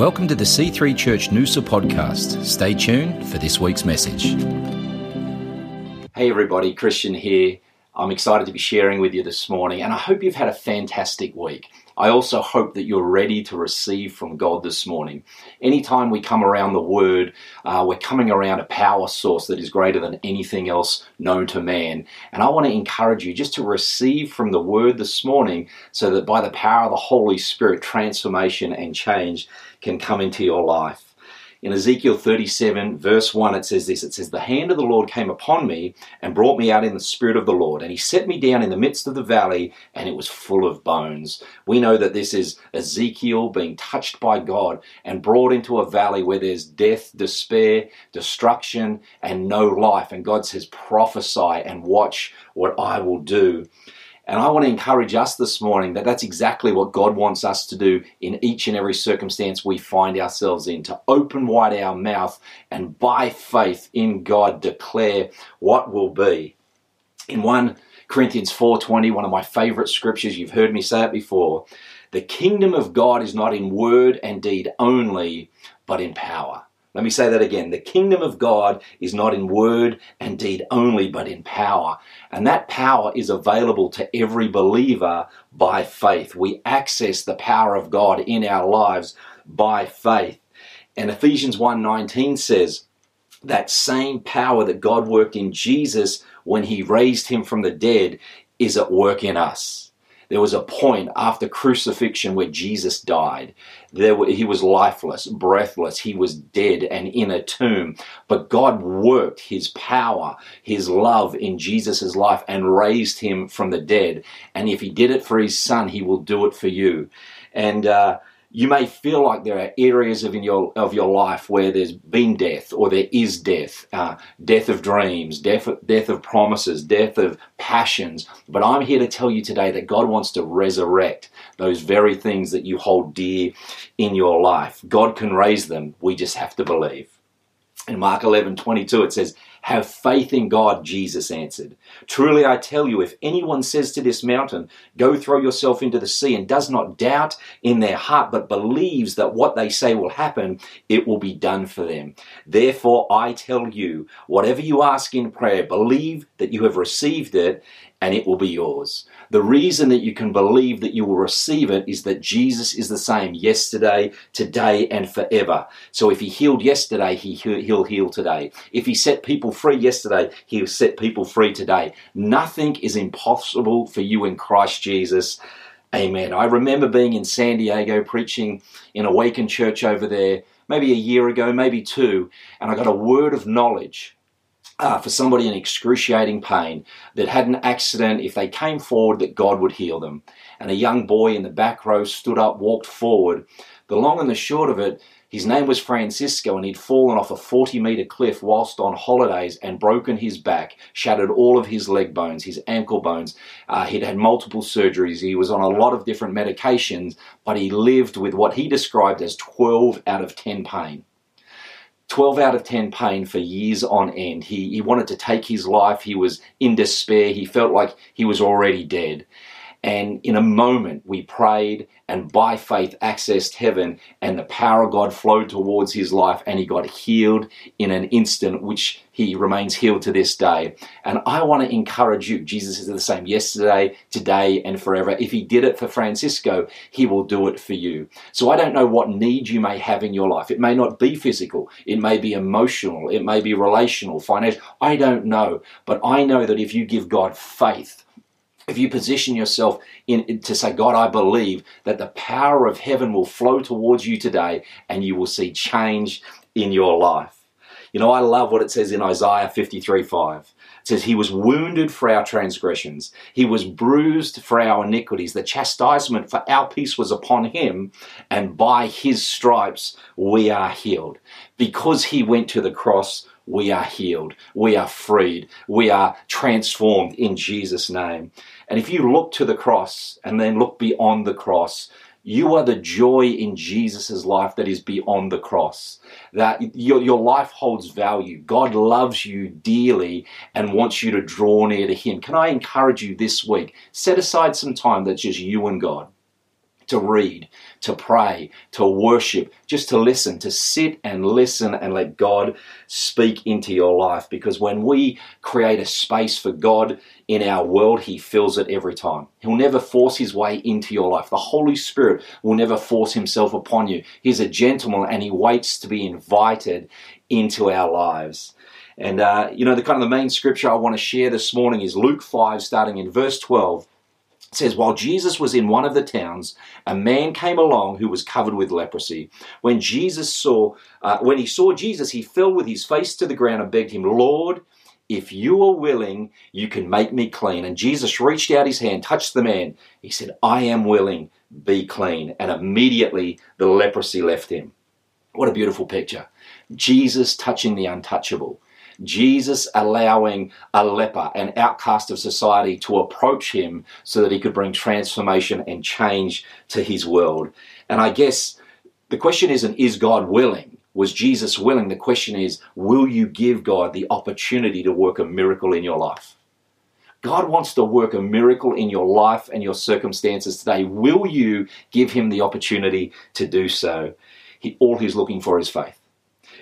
Welcome to the C3 Church Noosa podcast. Stay tuned for this week's message. Hey everybody, Christian here. I'm excited to be sharing with you this morning, and I hope you've had a fantastic week. I also hope that you're ready to receive from God this morning. Anytime we come around the Word, uh, we're coming around a power source that is greater than anything else known to man. And I want to encourage you just to receive from the Word this morning so that by the power of the Holy Spirit, transformation and change can come into your life. In Ezekiel 37, verse 1, it says this It says, The hand of the Lord came upon me and brought me out in the spirit of the Lord. And he set me down in the midst of the valley, and it was full of bones. We know that this is Ezekiel being touched by God and brought into a valley where there's death, despair, destruction, and no life. And God says, Prophesy and watch what I will do. And I want to encourage us this morning that that's exactly what God wants us to do in each and every circumstance we find ourselves in to open wide our mouth and by faith in God declare what will be. In 1 Corinthians 4:20, one of my favorite scriptures, you've heard me say it before, the kingdom of God is not in word and deed only, but in power. Let me say that again. The kingdom of God is not in word and deed only, but in power. And that power is available to every believer by faith. We access the power of God in our lives by faith. And Ephesians 1:19 says, that same power that God worked in Jesus when he raised him from the dead is at work in us there was a point after crucifixion where Jesus died. There he was lifeless, breathless, he was dead and in a tomb. But God worked his power, his love in Jesus' life and raised him from the dead. And if he did it for his son, he will do it for you. And uh, you may feel like there are areas of in your of your life where there's been death or there is death, uh, death of dreams, death death of promises, death of passions. But I'm here to tell you today that God wants to resurrect those very things that you hold dear in your life. God can raise them. We just have to believe. In Mark 11, 22, it says, have faith in God, Jesus answered. Truly I tell you, if anyone says to this mountain, Go throw yourself into the sea, and does not doubt in their heart, but believes that what they say will happen, it will be done for them. Therefore I tell you, whatever you ask in prayer, believe that you have received it, and it will be yours. The reason that you can believe that you will receive it is that Jesus is the same yesterday, today, and forever. So if he healed yesterday, he, he'll heal today. If he set people free yesterday, he'll set people free today. Nothing is impossible for you in Christ Jesus. Amen. I remember being in San Diego preaching in Awaken Church over there, maybe a year ago, maybe two, and I got a word of knowledge uh, for somebody in excruciating pain that had an accident, if they came forward, that God would heal them. And a young boy in the back row stood up, walked forward. The long and the short of it, his name was Francisco, and he'd fallen off a 40 meter cliff whilst on holidays and broken his back, shattered all of his leg bones, his ankle bones. Uh, he'd had multiple surgeries. He was on a lot of different medications, but he lived with what he described as 12 out of 10 pain. 12 out of 10 pain for years on end. He, he wanted to take his life. He was in despair. He felt like he was already dead. And in a moment, we prayed and by faith accessed heaven, and the power of God flowed towards his life, and he got healed in an instant, which he remains healed to this day. And I want to encourage you Jesus is the same yesterday, today, and forever. If he did it for Francisco, he will do it for you. So I don't know what need you may have in your life. It may not be physical, it may be emotional, it may be relational, financial. I don't know. But I know that if you give God faith, if you position yourself in, to say, God, I believe that the power of heaven will flow towards you today and you will see change in your life. You know, I love what it says in Isaiah 53 5. It says, He was wounded for our transgressions, He was bruised for our iniquities. The chastisement for our peace was upon Him, and by His stripes we are healed. Because He went to the cross, we are healed, we are freed, we are transformed in Jesus' name. And if you look to the cross and then look beyond the cross, you are the joy in Jesus' life that is beyond the cross. That your, your life holds value. God loves you dearly and wants you to draw near to Him. Can I encourage you this week? Set aside some time that's just you and God to read, to pray, to worship, just to listen, to sit and listen and let God speak into your life. Because when we create a space for God in our world, He fills it every time. He'll never force His way into your life. The Holy Spirit will never force Himself upon you. He's a gentleman and He waits to be invited into our lives. And, uh, you know, the kind of the main scripture I want to share this morning is Luke 5, starting in verse 12. It says, While Jesus was in one of the towns, a man came along who was covered with leprosy. When Jesus saw, uh, when he saw Jesus, he fell with his face to the ground and begged him, Lord, if you are willing, you can make me clean. And Jesus reached out his hand, touched the man. He said, I am willing, be clean. And immediately the leprosy left him. What a beautiful picture. Jesus touching the untouchable. Jesus allowing a leper, an outcast of society, to approach him so that he could bring transformation and change to his world. And I guess the question isn't, is God willing? Was Jesus willing? The question is, will you give God the opportunity to work a miracle in your life? God wants to work a miracle in your life and your circumstances today. Will you give him the opportunity to do so? He, all he's looking for is faith.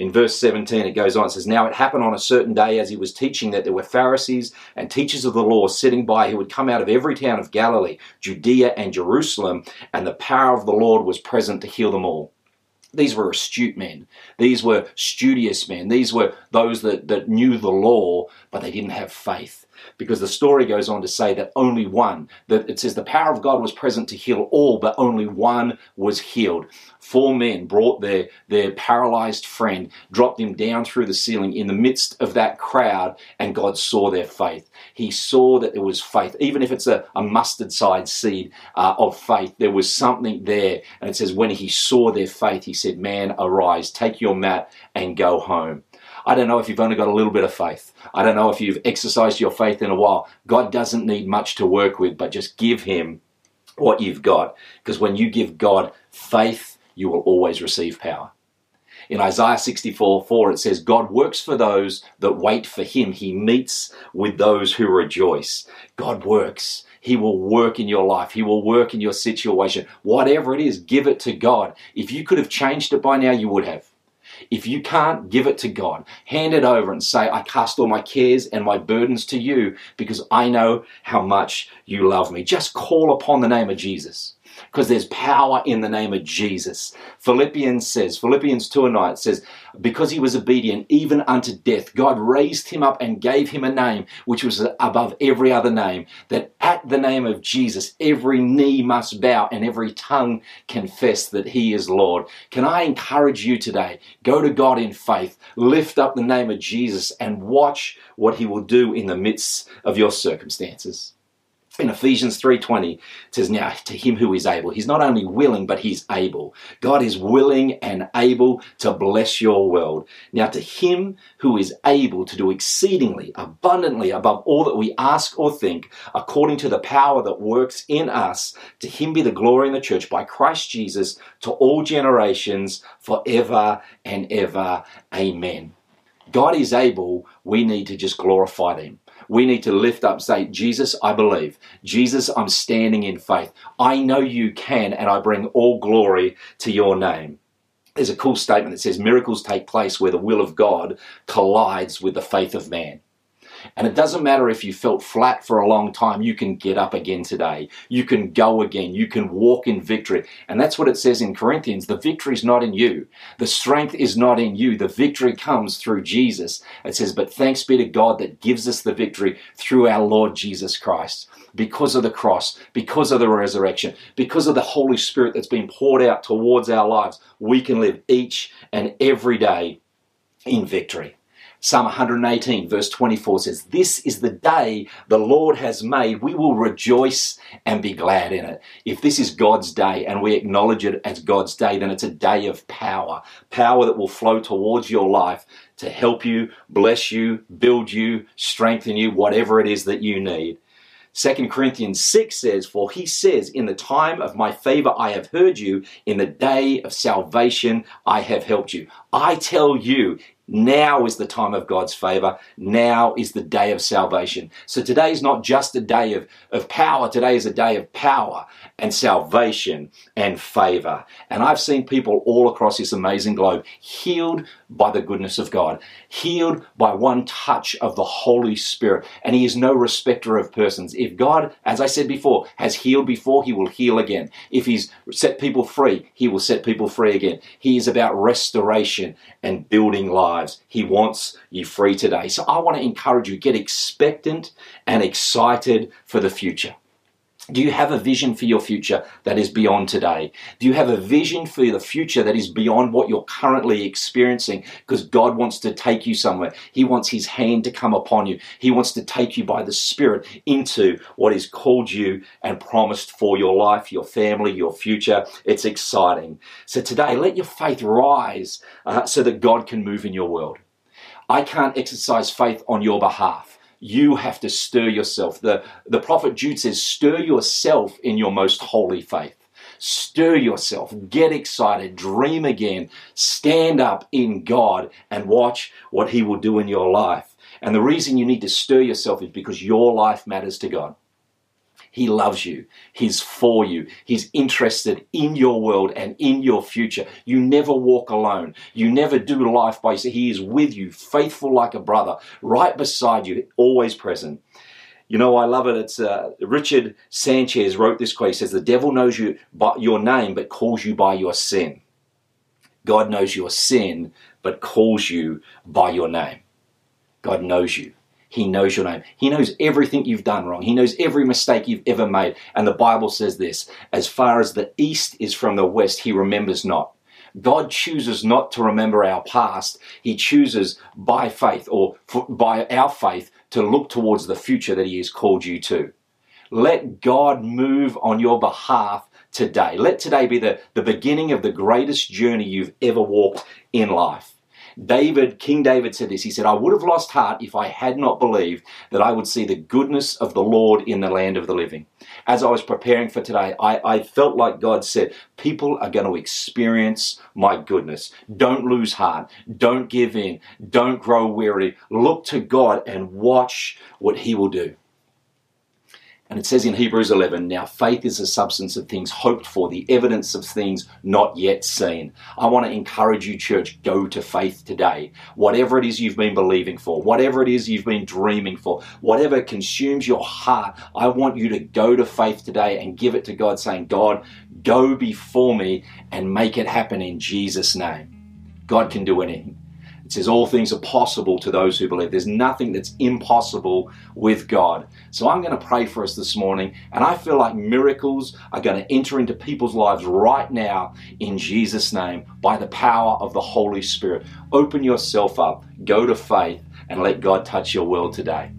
In verse 17, it goes on, it says, Now it happened on a certain day as he was teaching that there were Pharisees and teachers of the law sitting by who had come out of every town of Galilee, Judea, and Jerusalem, and the power of the Lord was present to heal them all. These were astute men. These were studious men. These were those that, that knew the law, but they didn't have faith because the story goes on to say that only one, that it says the power of God was present to heal all, but only one was healed. Four men brought their, their paralyzed friend, dropped him down through the ceiling in the midst of that crowd, and God saw their faith. He saw that there was faith, even if it's a, a mustard sized seed uh, of faith, there was something there. And it says, when he saw their faith, he said, Man, arise, take your mat, and go home. I don't know if you've only got a little bit of faith. I don't know if you've exercised your faith in a while. God doesn't need much to work with, but just give Him what you've got. Because when you give God faith, you will always receive power. In Isaiah 64 4, it says, God works for those that wait for Him. He meets with those who rejoice. God works. He will work in your life. He will work in your situation. Whatever it is, give it to God. If you could have changed it by now, you would have. If you can't give it to God, hand it over and say, I cast all my cares and my burdens to you because I know how much you love me. Just call upon the name of Jesus because there's power in the name of Jesus. Philippians says, Philippians 2 and 9 says, because he was obedient even unto death, God raised him up and gave him a name which was above every other name, that at the name of Jesus every knee must bow and every tongue confess that he is Lord. Can I encourage you today? Go to God in faith, lift up the name of Jesus, and watch what he will do in the midst of your circumstances in Ephesians 3:20 it says now to him who is able he's not only willing but he's able. God is willing and able to bless your world. Now to him who is able to do exceedingly abundantly above all that we ask or think according to the power that works in us to him be the glory in the church by Christ Jesus to all generations forever and ever. Amen. God is able. We need to just glorify him we need to lift up, say, Jesus, I believe. Jesus, I'm standing in faith. I know you can, and I bring all glory to your name. There's a cool statement that says miracles take place where the will of God collides with the faith of man. And it doesn't matter if you felt flat for a long time, you can get up again today. You can go again. You can walk in victory. And that's what it says in Corinthians. The victory is not in you. The strength is not in you. The victory comes through Jesus. It says, but thanks be to God that gives us the victory through our Lord Jesus Christ. Because of the cross, because of the resurrection, because of the Holy Spirit that's been poured out towards our lives, we can live each and every day in victory. Psalm 118, verse 24 says, This is the day the Lord has made. We will rejoice and be glad in it. If this is God's day and we acknowledge it as God's day, then it's a day of power. Power that will flow towards your life to help you, bless you, build you, strengthen you, whatever it is that you need. 2 Corinthians 6 says, For he says, In the time of my favor I have heard you, in the day of salvation I have helped you. I tell you, Now is the time of God's favor. Now is the day of salvation. So today is not just a day of, of power. Today is a day of power and salvation and favor. And I've seen people all across this amazing globe healed by the goodness of God, healed by one touch of the Holy Spirit. And He is no respecter of persons. If God, as I said before, has healed before, He will heal again. If He's set people free, He will set people free again. He is about restoration and building lives. He wants you free today. So I want to encourage you get expectant and excited for the future. Do you have a vision for your future that is beyond today? Do you have a vision for the future that is beyond what you're currently experiencing? Because God wants to take you somewhere. He wants His hand to come upon you. He wants to take you by the Spirit into what is called you and promised for your life, your family, your future. It's exciting. So today, let your faith rise uh, so that God can move in your world. I can't exercise faith on your behalf you have to stir yourself. The, the prophet Jude says, stir yourself in your most holy faith. Stir yourself, get excited, dream again, stand up in God and watch what He will do in your life. And the reason you need to stir yourself is because your life matters to God. He loves you. He's for you. He's interested in your world and in your future. You never walk alone. You never do life by yourself. He is with you, faithful like a brother, right beside you, always present. You know, I love it. It's uh, Richard Sanchez wrote this quote. He says, "The devil knows you by your name, but calls you by your sin. God knows your sin, but calls you by your name. God knows you." He knows your name. He knows everything you've done wrong. He knows every mistake you've ever made. And the Bible says this as far as the east is from the west, He remembers not. God chooses not to remember our past. He chooses by faith or by our faith to look towards the future that He has called you to. Let God move on your behalf today. Let today be the, the beginning of the greatest journey you've ever walked in life. David, King David said this. He said, I would have lost heart if I had not believed that I would see the goodness of the Lord in the land of the living. As I was preparing for today, I, I felt like God said, People are going to experience my goodness. Don't lose heart. Don't give in. Don't grow weary. Look to God and watch what He will do. And it says in Hebrews 11, now faith is the substance of things hoped for, the evidence of things not yet seen. I want to encourage you, church, go to faith today. Whatever it is you've been believing for, whatever it is you've been dreaming for, whatever consumes your heart, I want you to go to faith today and give it to God, saying, God, go before me and make it happen in Jesus' name. God can do anything. It says all things are possible to those who believe. There's nothing that's impossible with God. So I'm going to pray for us this morning, and I feel like miracles are going to enter into people's lives right now in Jesus' name by the power of the Holy Spirit. Open yourself up, go to faith, and let God touch your world today.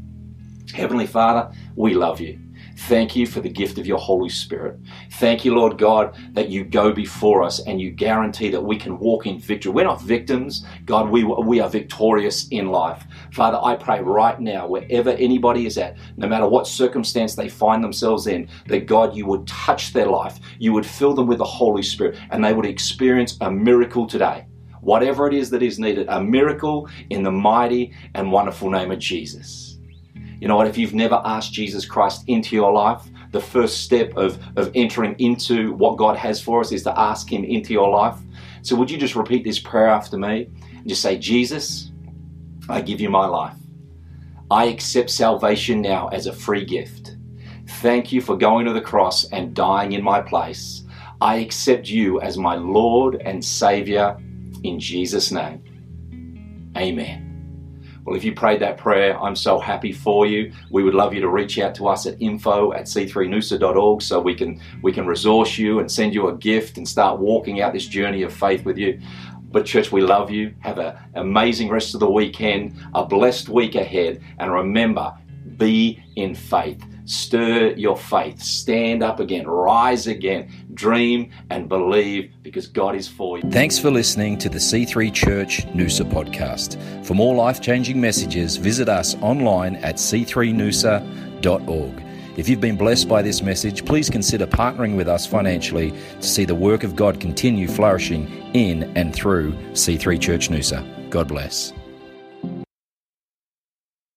Heavenly Father, we love you. Thank you for the gift of your Holy Spirit. Thank you, Lord God, that you go before us and you guarantee that we can walk in victory. We're not victims, God, we, we are victorious in life. Father, I pray right now, wherever anybody is at, no matter what circumstance they find themselves in, that God, you would touch their life, you would fill them with the Holy Spirit, and they would experience a miracle today whatever it is that is needed, a miracle in the mighty and wonderful name of Jesus. You know what? If you've never asked Jesus Christ into your life, the first step of, of entering into what God has for us is to ask Him into your life. So, would you just repeat this prayer after me and just say, Jesus, I give you my life. I accept salvation now as a free gift. Thank you for going to the cross and dying in my place. I accept you as my Lord and Savior in Jesus' name. Amen. Well, if you prayed that prayer, I'm so happy for you. We would love you to reach out to us at info at c3noosa.org so we can we can resource you and send you a gift and start walking out this journey of faith with you. But church, we love you. Have an amazing rest of the weekend, a blessed week ahead, and remember, be in faith. Stir your faith. Stand up again. Rise again. Dream and believe because God is for you. Thanks for listening to the C3 Church Noosa podcast. For more life changing messages, visit us online at c3noosa.org. If you've been blessed by this message, please consider partnering with us financially to see the work of God continue flourishing in and through C3 Church Noosa. God bless.